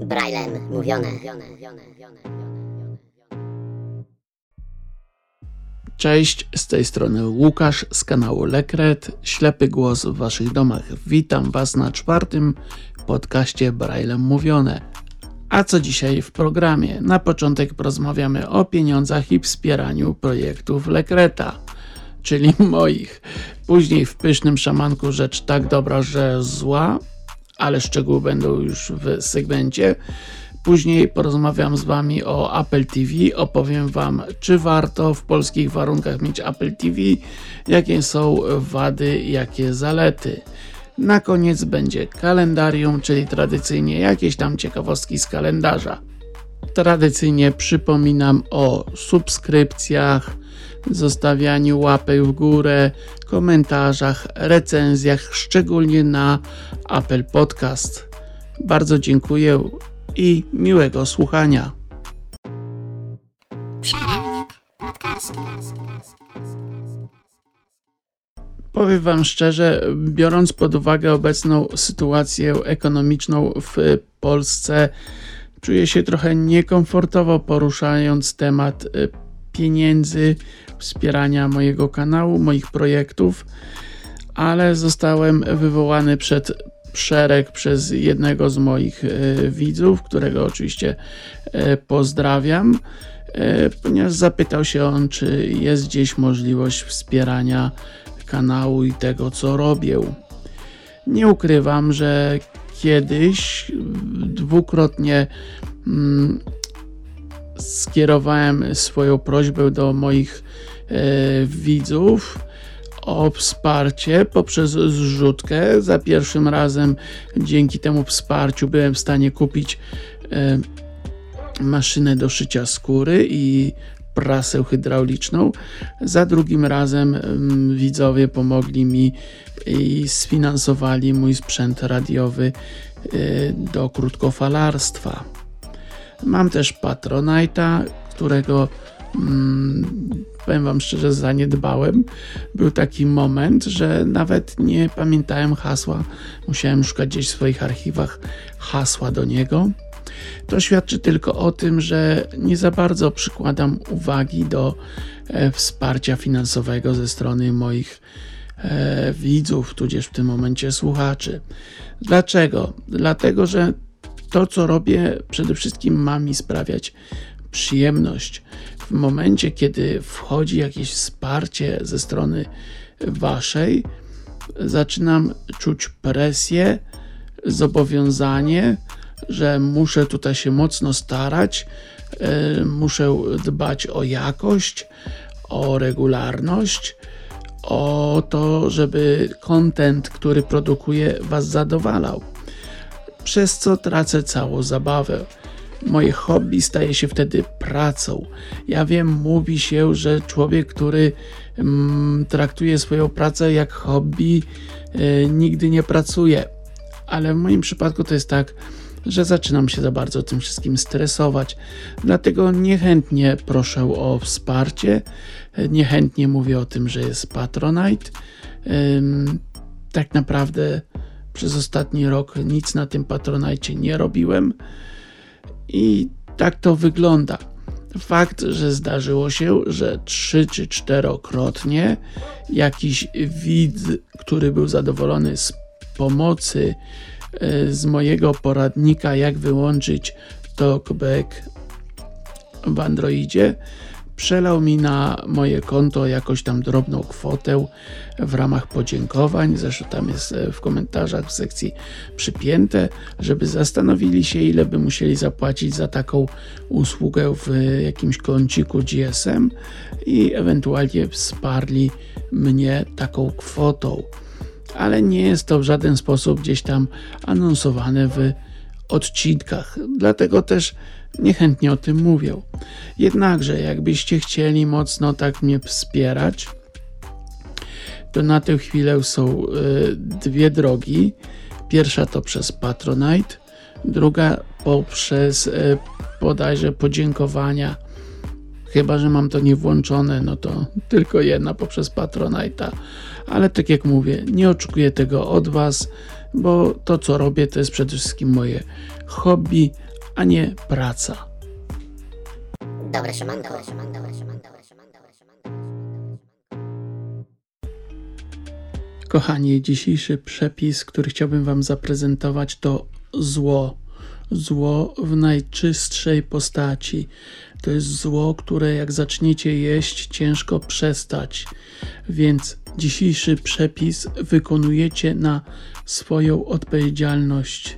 Braillem mówione. Cześć, z tej strony Łukasz z kanału Lekret, ślepy głos w waszych domach. Witam was na czwartym podcaście Braillem Mówione. A co dzisiaj w programie? Na początek porozmawiamy o pieniądzach i wspieraniu projektów Lekreta, czyli moich. Później w pysznym szamanku rzecz tak dobra, że zła, ale szczegóły będą już w segmencie. Później porozmawiam z Wami o Apple TV, opowiem Wam, czy warto w polskich warunkach mieć Apple TV, jakie są wady, jakie zalety. Na koniec będzie kalendarium, czyli tradycyjnie jakieś tam ciekawostki z kalendarza. Tradycyjnie przypominam o subskrypcjach, zostawianiu łapek w górę, komentarzach, recenzjach, szczególnie na Apple Podcast. Bardzo dziękuję i miłego słuchania. Powiem Wam szczerze, biorąc pod uwagę obecną sytuację ekonomiczną w Polsce, czuję się trochę niekomfortowo poruszając temat y, pieniędzy, wspierania mojego kanału, moich projektów, ale zostałem wywołany przed szereg przez jednego z moich y, widzów, którego oczywiście y, pozdrawiam, ponieważ zapytał się on, czy jest gdzieś możliwość wspierania kanału i tego, co robię. Nie ukrywam, że kiedyś dwukrotnie skierowałem swoją prośbę do moich e, widzów o wsparcie poprzez zrzutkę. Za pierwszym razem dzięki temu wsparciu byłem w stanie kupić e, maszynę do szycia skóry i prasę hydrauliczną. Za drugim razem mm, widzowie pomogli mi i sfinansowali mój sprzęt radiowy y, do krótkofalarstwa. Mam też Patronite'a, którego mm, powiem Wam szczerze, zaniedbałem. Był taki moment, że nawet nie pamiętałem hasła. Musiałem szukać gdzieś w swoich archiwach hasła do niego. To świadczy tylko o tym, że nie za bardzo przykładam uwagi do e, wsparcia finansowego ze strony moich e, widzów, tudzież w tym momencie słuchaczy. Dlaczego? Dlatego, że to, co robię, przede wszystkim ma mi sprawiać przyjemność. W momencie, kiedy wchodzi jakieś wsparcie ze strony waszej, zaczynam czuć presję, zobowiązanie, że muszę tutaj się mocno starać, e, muszę dbać o jakość, o regularność, o to, żeby kontent, który produkuję, Was zadowalał. Przez co tracę całą zabawę. Moje hobby staje się wtedy pracą. Ja wiem, mówi się, że człowiek, który mm, traktuje swoją pracę jak hobby, y, nigdy nie pracuje. Ale w moim przypadku to jest tak, że zaczynam się za bardzo tym wszystkim stresować. Dlatego niechętnie proszę o wsparcie, niechętnie mówię o tym, że jest Patronite. Tak naprawdę przez ostatni rok nic na tym Patronite nie robiłem i tak to wygląda. Fakt, że zdarzyło się, że trzy czy czterokrotnie jakiś widz, który był zadowolony z pomocy E, z mojego poradnika, jak wyłączyć talkback w Androidzie. Przelał mi na moje konto jakoś tam drobną kwotę w ramach podziękowań. Zresztą tam jest e, w komentarzach w sekcji przypięte, żeby zastanowili się, ile by musieli zapłacić za taką usługę w jakimś kąciku GSM i ewentualnie wsparli mnie taką kwotą ale nie jest to w żaden sposób gdzieś tam anonsowane w odcinkach. Dlatego też niechętnie o tym mówię. Jednakże, jakbyście chcieli mocno tak mnie wspierać, to na tę chwilę są y, dwie drogi. Pierwsza to przez Patronite, druga poprzez y, bodajże podziękowania Chyba, że mam to nie włączone, no to tylko jedna poprzez Patronite'a. Ale tak jak mówię, nie oczekuję tego od Was, bo to co robię to jest przede wszystkim moje hobby, a nie praca. Dobre siemanko, dobre siemanko, dobre siemanko, dobre siemanko, dobre siemanko. Kochani, dzisiejszy przepis, który chciałbym Wam zaprezentować, to zło. Zło w najczystszej postaci. To jest zło, które jak zaczniecie jeść, ciężko przestać. Więc dzisiejszy przepis wykonujecie na swoją odpowiedzialność.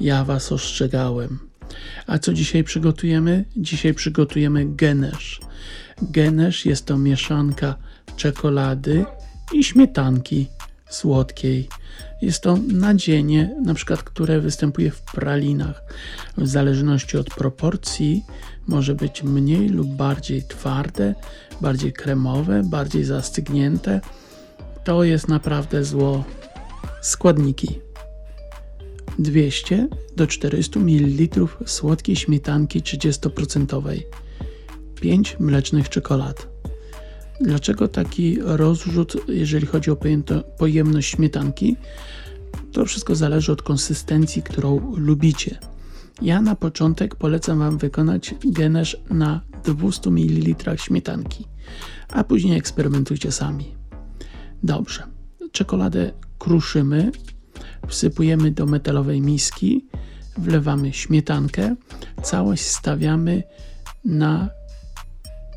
Ja Was ostrzegałem. A co dzisiaj przygotujemy? Dzisiaj przygotujemy genesz. Genesz jest to mieszanka czekolady i śmietanki słodkiej. Jest to nadzienie, na przykład, które występuje w pralinach. W zależności od proporcji może być mniej lub bardziej twarde, bardziej kremowe, bardziej zastygnięte. To jest naprawdę zło. Składniki: 200 do 400 ml słodkiej śmietanki 30%, 5 mlecznych czekolad. Dlaczego taki rozrzut, jeżeli chodzi o pojemność śmietanki? To wszystko zależy od konsystencji, którą lubicie. Ja na początek polecam Wam wykonać genesz na 200 ml śmietanki, a później eksperymentujcie sami. Dobrze. Czekoladę kruszymy, wsypujemy do metalowej miski, wlewamy śmietankę, całość stawiamy na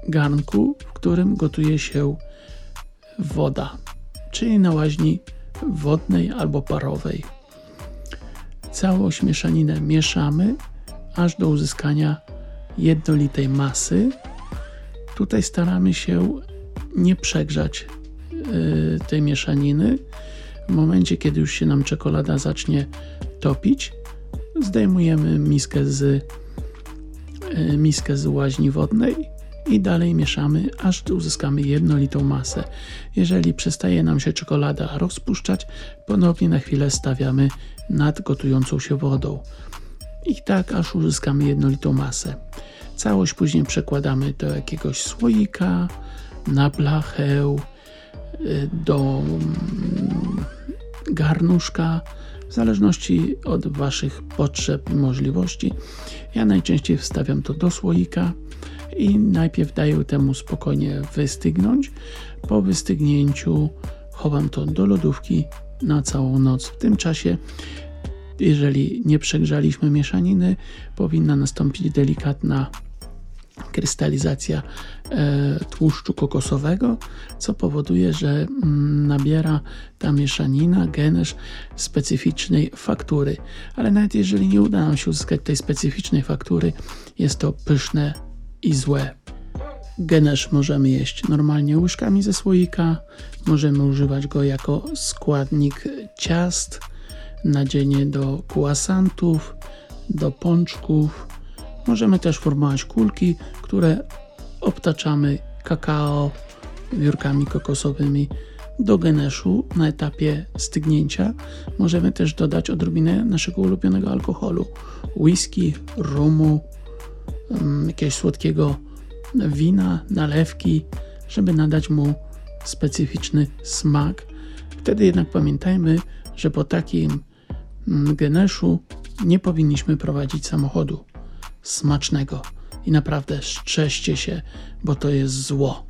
garnku, w którym gotuje się woda, czyli na łaźni wodnej albo parowej. Całość mieszaninę mieszamy aż do uzyskania jednolitej masy. Tutaj staramy się nie przegrzać y, tej mieszaniny. W momencie, kiedy już się nam czekolada zacznie topić, zdejmujemy miskę z, y, miskę z łaźni wodnej i dalej mieszamy, aż uzyskamy jednolitą masę. Jeżeli przestaje nam się czekolada rozpuszczać, ponownie na chwilę stawiamy nad gotującą się wodą. I tak aż uzyskamy jednolitą masę. Całość później przekładamy do jakiegoś słoika, na blachę, y, do mm, garnuszka, w zależności od Waszych potrzeb i możliwości. Ja najczęściej wstawiam to do słoika i najpierw daję temu spokojnie wystygnąć. Po wystygnięciu chowam to do lodówki na całą noc. W tym czasie, jeżeli nie przegrzaliśmy mieszaniny, powinna nastąpić delikatna krystalizacja e, tłuszczu kokosowego, co powoduje, że mm, nabiera ta mieszanina, genesz specyficznej faktury. Ale nawet jeżeli nie uda nam się uzyskać tej specyficznej faktury, jest to pyszne i złe. Genesz możemy jeść normalnie łyżkami ze słoika, możemy używać go jako składnik ciast, nadzienie do croissantów, do pączków. Możemy też formować kulki, które obtaczamy kakao, wiórkami kokosowymi. Do geneszu na etapie stygnięcia możemy też dodać odrobinę naszego ulubionego alkoholu, whisky, rumu, um, jakiegoś słodkiego wina, nalewki, żeby nadać mu specyficzny smak. Wtedy jednak pamiętajmy, że po takim mm, geneszu nie powinniśmy prowadzić samochodu smacznego i naprawdę strzeżcie się, bo to jest zło.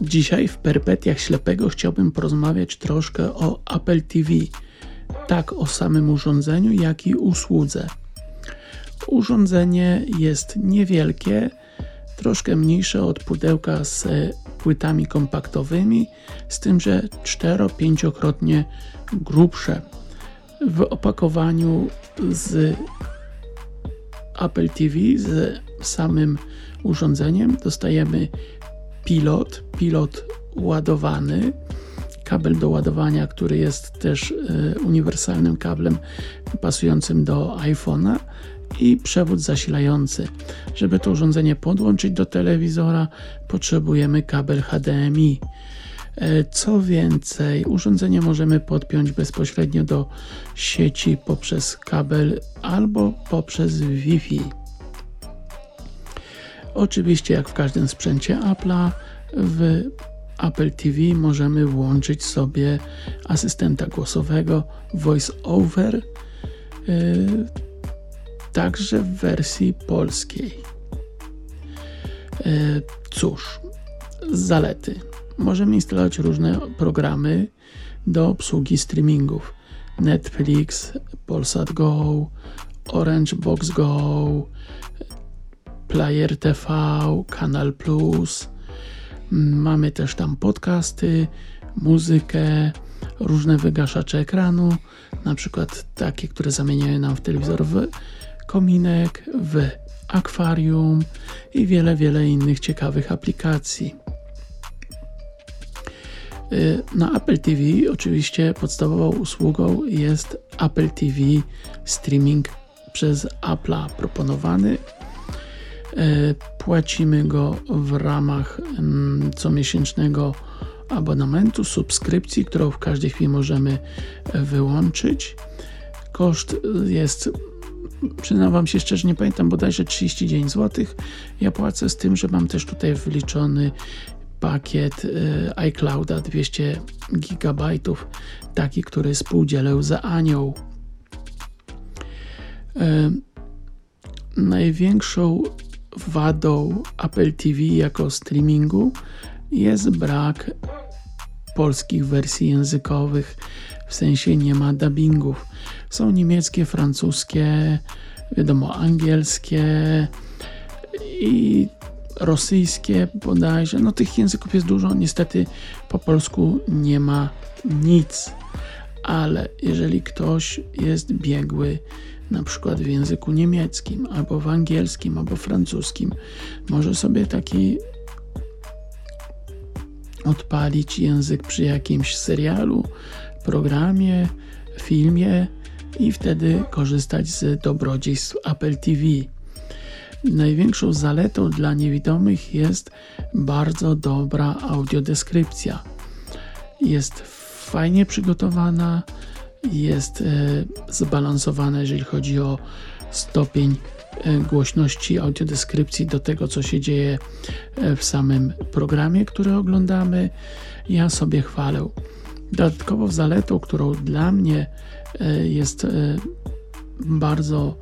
Dzisiaj w Perpetiach Ślepego chciałbym porozmawiać troszkę o Apple TV, tak o samym urządzeniu, jak i usłudze. Urządzenie jest niewielkie, troszkę mniejsze od pudełka z płytami kompaktowymi, z tym, że 4-5-krotnie grubsze. W opakowaniu z Apple TV, z samym urządzeniem, dostajemy pilot, pilot ładowany, kabel do ładowania, który jest też e, uniwersalnym kablem pasującym do iPhone'a i przewód zasilający. Żeby to urządzenie podłączyć do telewizora, potrzebujemy kabel HDMI. E, Co więcej, urządzenie możemy podpiąć bezpośrednio do sieci poprzez kabel albo poprzez Wi-Fi. Oczywiście, jak w każdym sprzęcie Apple'a, w Apple TV możemy włączyć sobie asystenta głosowego Voice Over, yy, także w wersji polskiej. Yy, cóż, zalety. Możemy instalować różne programy do obsługi streamingów. Netflix, Polsat Go, Orange Box Go, Player TV, Kanal Plus. Mamy też tam podcasty, muzykę, różne wygaszacze ekranu, na przykład takie, które zamieniają nam w telewizor w kominek, w akwarium i wiele, wiele innych ciekawych aplikacji. Y, na Apple TV oczywiście podstawową usługą jest Apple TV Streaming przez Apple'a proponowany. Y, płacimy go w ramach mm, comiesięcznego abonamentu, subskrypcji, którą w każdej chwili możemy wyłączyć. Koszt jest, przyznam Wam się szczerze, nie pamiętam, bodajże 39 zł. Ja płacę z tym, że mam też tutaj wliczony pakiet iClouda 200 GB, taki, który współdzielę za Anioł. Największą wadą Apple TV jako streamingu jest brak polskich wersji językowych, w sensie nie ma dubbingów. Są niemieckie, francuskie, wiadomo, angielskie i rosyjskie bodajże. No tych języków jest dużo, niestety po polsku nie ma nic. Ale jeżeli ktoś jest biegły, na przykład w języku niemieckim, albo w angielskim, albo francuskim, może sobie taki odpalić język przy jakimś serialu, programie, filmie i wtedy korzystać z dobrodziejstw Apple TV. Największą zaletą dla niewidomych jest bardzo dobra audiodeskrypcja. Jest fajnie przygotowana, jest e, zbalansowana, jeżeli chodzi o stopień e, głośności audiodeskrypcji do tego, co się dzieje e, w samym programie, który oglądamy. Ja sobie chwalę. Dodatkową zaletą, którą dla mnie jest bardzo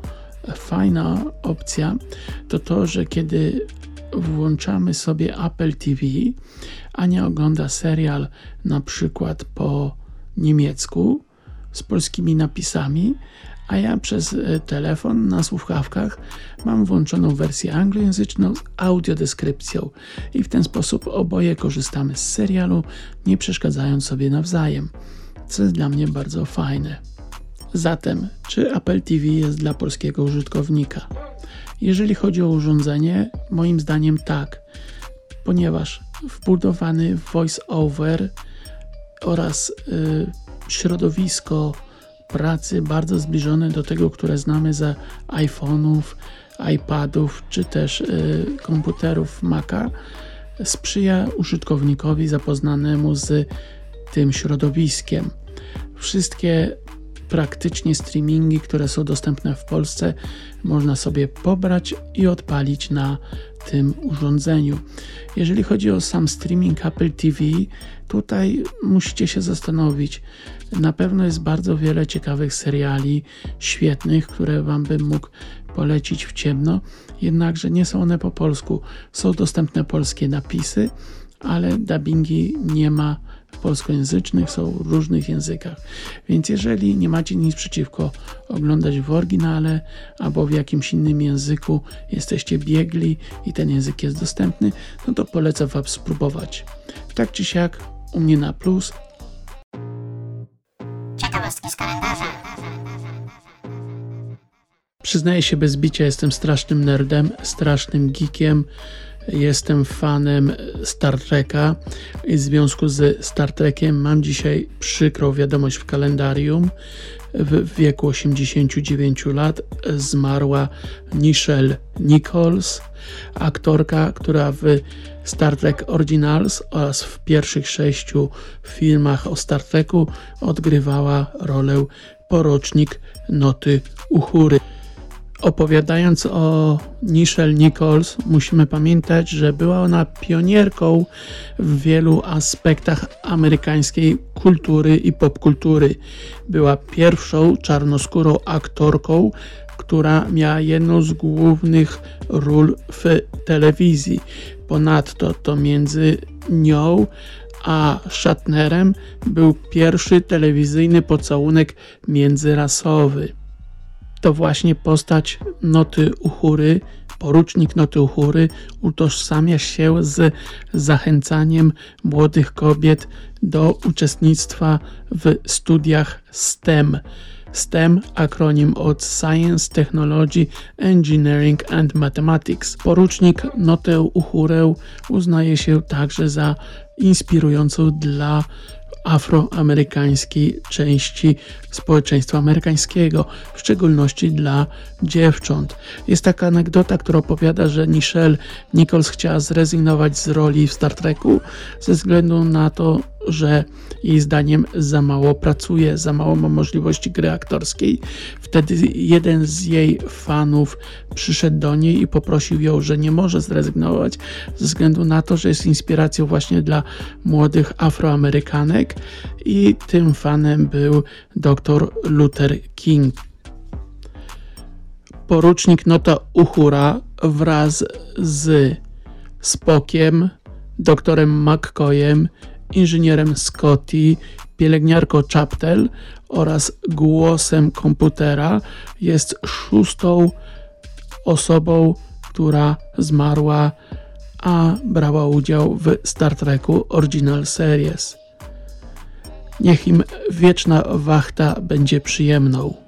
fajna opcja to to, że kiedy włączamy sobie Apple TV, Ania ogląda serial na przykład po niemiecku z polskimi napisami, a ja przez e, telefon na słuchawkach mam włączoną wersję anglojęzyczną z audiodeskrypcją i w ten sposób oboje korzystamy z serialu, nie przeszkadzając sobie nawzajem, co jest dla mnie bardzo fajne. Zatem, czy Apple TV jest dla polskiego użytkownika? Jeżeli chodzi o urządzenie, moim zdaniem tak, ponieważ wbudowany voice-over oraz y, środowisko pracy bardzo zbliżone do tego, które znamy ze iPhone'ów, iPadów czy też y, komputerów Maca, sprzyja użytkownikowi zapoznanemu z tym środowiskiem. Wszystkie praktycznie streamingi, które są dostępne w Polsce, można sobie pobrać i odpalić na tym urządzeniu. Jeżeli chodzi o sam streaming Apple TV, tutaj musicie się zastanowić. Na pewno jest bardzo wiele ciekawych seriali, świetnych, które Wam bym mógł polecić w ciemno, jednakże nie są one po polsku. Są dostępne polskie napisy, ale dubbingi nie ma polskojęzycznych, są w różnych językach. Więc jeżeli nie macie nic przeciwko oglądać w oryginale albo w jakimś innym języku, jesteście biegli i ten język jest dostępny, no to polecam Wam spróbować. Tak czy siak, u mnie na plus. Ciekawostki z kalendarza. Przyznaję się bez bicia, jestem strasznym nerdem, strasznym geekiem. Jestem fanem Star Treka i w związku z Star Trekiem mam dzisiaj przykrą wiadomość w kalendarium. W wieku 89 lat zmarła Nichelle Nichols, aktorka, która w Star Trek Originals oraz w pierwszych sześciu filmach o Star Treku odgrywała rolę porocznik Noty Uchury. Opowiadając o Nichelle Nichols, musimy pamiętać, że była ona pionierką w wielu aspektach amerykańskiej kultury i popkultury. Była pierwszą czarnoskórą aktorką, która miała jedną z głównych ról w telewizji. Ponadto to między nią a Shatnerem był pierwszy telewizyjny pocałunek międzyrasowy. To właśnie postać Noty Uchury, porucznik Noty Uchury, utożsamia się z zachęcaniem młodych kobiet do uczestnictwa w studiach STEM. STEM, akronim od Science, Technology, Engineering and Mathematics. Porucznik Notę Uchurę uznaje się także za inspirującą dla afroamerykańskiej części społeczeństwa amerykańskiego, w szczególności dla dziewcząt. Jest taka anegdota, która opowiada, że Nichelle Nichols chciała zrezygnować z roli w Star Treku ze względu na to, że jej zdaniem za mało pracuje, za mało ma możliwości gry aktorskiej. Wtedy jeden z jej fanów przyszedł do niej i poprosił ją, że nie może zrezygnować ze względu na to, że jest inspiracją właśnie dla młodych Afroamerykanek i tym fanem był dr Luther King. Porucznik Nota Uhura wraz z Spokiem, doktorem McCoyem inżynierem Scotty, pielęgniarką Chaptel oraz głosem komputera jest szóstą osobą, która zmarła, a brała udział w Star Treku Original Series. Niech im wieczna wachta będzie przyjemną.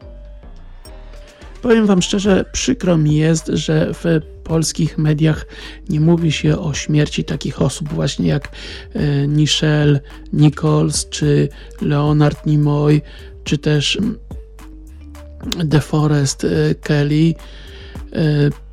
Powiem Wam szczerze, przykro mi jest, że w polskich mediach nie mówi się o śmierci takich osób właśnie jak e, Nichelle Nichols, czy Leonard Nimoy, czy też mm, DeForest e, Kelly. E,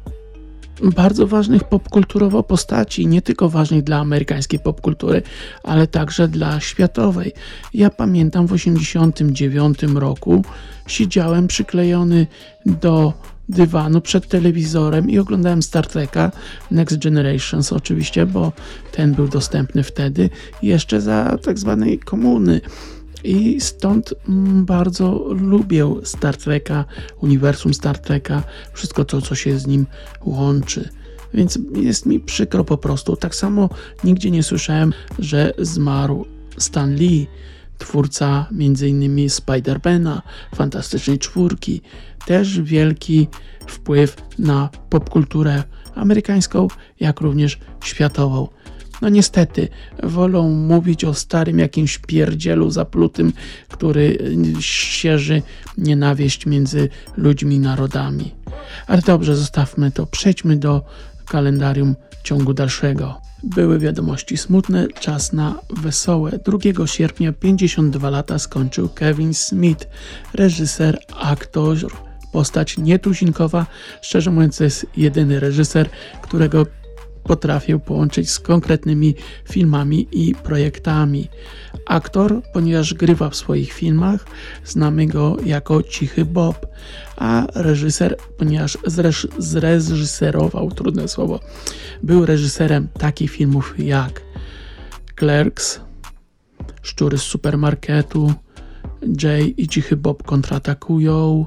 bardzo ważnych popkulturowo postaci, nie tylko ważnych dla amerykańskiej popkultury, ale także dla światowej. Ja pamiętam w 1989 roku siedziałem przyklejony do dywanu przed telewizorem i oglądałem Star Treka Next Generations oczywiście, bo ten był dostępny wtedy jeszcze za tak zwanej komuny. I stąd mm, bardzo lubię Star Treka, uniwersum Star Treka, wszystko to, co się z nim łączy. Więc jest mi przykro po prostu. Tak samo nigdzie nie słyszałem, że zmarł Stan Lee, twórca m.in. Spider-Mana, Fantastycznej Czwórki. Też wielki wpływ na popkulturę amerykańską, jak również światową. No niestety, wolą mówić o starym jakimś pierdzielu zaplutym, który sierzy nienawiść między ludźmi i narodami. Ale dobrze, zostawmy to. Przejdźmy do kalendarium ciągu dalszego. Były wiadomości smutne, czas na wesołe. 2 sierpnia 52 lata skończył Kevin Smith, reżyser, aktor, postać nietuzinkowa. Szczerze mówiąc, to jest jedyny reżyser, którego potrafię połączyć z konkretnymi filmami i projektami. Aktor, ponieważ grywa w swoich filmach, znamy go jako Cichy Bob, a reżyser, ponieważ zreżyserował, trudne słowo, był reżyserem takich filmów jak Clerks, Szczury z supermarketu, Jay i Cichy Bob kontratakują,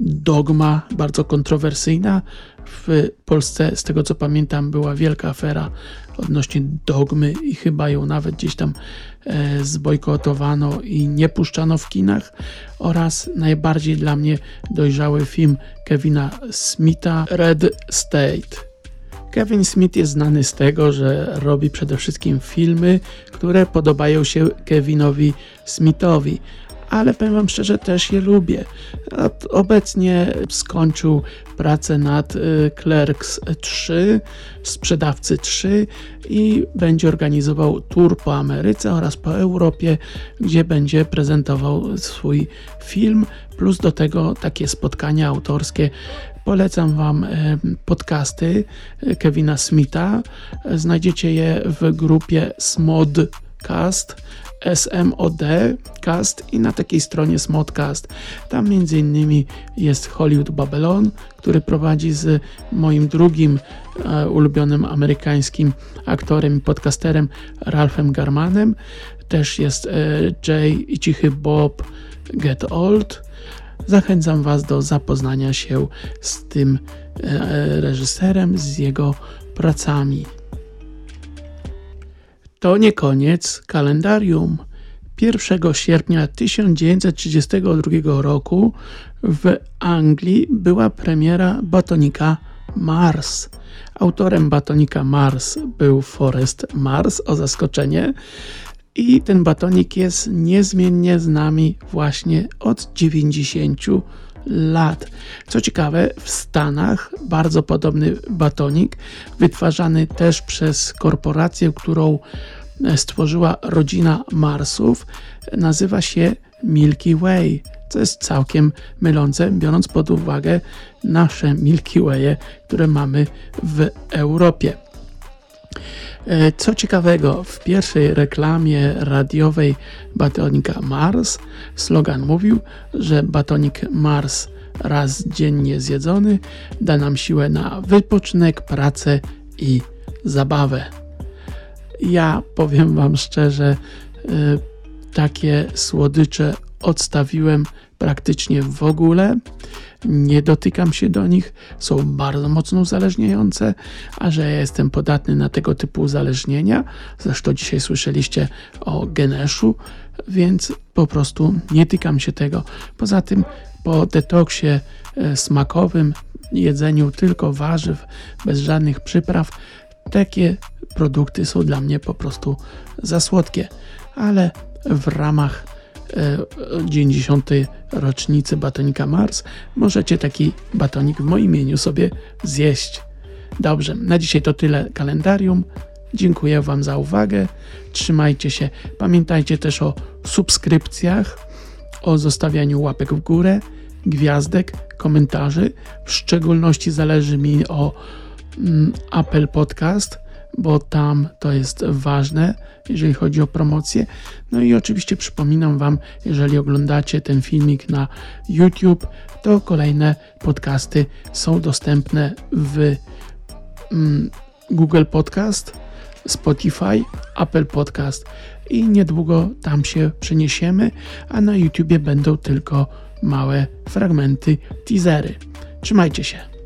Dogma, bardzo kontrowersyjna. W Polsce, z tego co pamiętam, była wielka afera odnośnie dogmy i chyba ją nawet gdzieś tam e, zbojkotowano i nie puszczano w kinach. Oraz najbardziej dla mnie dojrzały film Kevina Smitha, Red State. Kevin Smith jest znany z tego, że robi przede wszystkim filmy, które podobają się Kevinowi Smithowi, ale powiem Wam szczerze, też je lubię. Obecnie skończył pracę nad y, Clerks 3, Sprzedawcy 3 i będzie organizował tour po Ameryce oraz po Europie, gdzie będzie prezentował swój film, plus do tego takie spotkania autorskie. Polecam Wam y, podcasty y, Kevina Smitha. Znajdziecie je w grupie Smodcast SMOD Cast i na takiej stronie Smodcast. Tam między innymi jest Hollywood Babylon, który prowadzi z moim drugim e, ulubionym amerykańskim aktorem i podcasterem Ralphem Garmanem. Też jest e, Jay i Cichy Bob Get Old. Zachęcam Was do zapoznania się z tym e, reżyserem, z jego pracami. To nie koniec kalendarium. 1 sierpnia 1932 roku w Anglii była premiera batonika Mars. Autorem batonika Mars był Forrest Mars, o zaskoczenie. I ten batonik jest niezmiennie z nami właśnie od 90 lat. Co ciekawe, w Stanach bardzo podobny batonik, wytwarzany też przez korporację, którą stworzyła rodzina Marsów, nazywa się Milky Way, co jest całkiem mylące, biorąc pod uwagę nasze Milky Waye, które mamy w Europie. E, co ciekawego, w pierwszej reklamie radiowej batonika Mars slogan mówił, że batonik Mars raz dziennie zjedzony da nam siłę na wypoczynek, pracę i zabawę. Ja powiem Wam szczerze, y, takie słodycze odstawiłem praktycznie w ogóle. Nie dotykam się do nich, są bardzo mocno uzależniające, a że ja jestem podatny na tego typu uzależnienia, zresztą dzisiaj słyszeliście o Geneszu, więc po prostu nie tykam się tego. Poza tym po detoksie y, smakowym, jedzeniu tylko warzyw, bez żadnych przypraw, takie produkty są dla mnie po prostu za słodkie, ale w ramach 90. E, rocznicy batonika Mars możecie taki batonik w moim imieniu sobie zjeść. Dobrze, na dzisiaj to tyle kalendarium. Dziękuję Wam za uwagę. Trzymajcie się. Pamiętajcie też o subskrypcjach, o zostawianiu łapek w górę, gwiazdek, komentarzy. W szczególności zależy mi o mm, Apple Podcast bo tam to jest ważne, jeżeli chodzi o promocję. No i oczywiście przypominam Wam, jeżeli oglądacie ten filmik na YouTube, to kolejne podcasty są dostępne w mm, Google Podcast, Spotify, Apple Podcast i niedługo tam się przeniesiemy, a na YouTube będą tylko małe fragmenty, teasery. Trzymajcie się.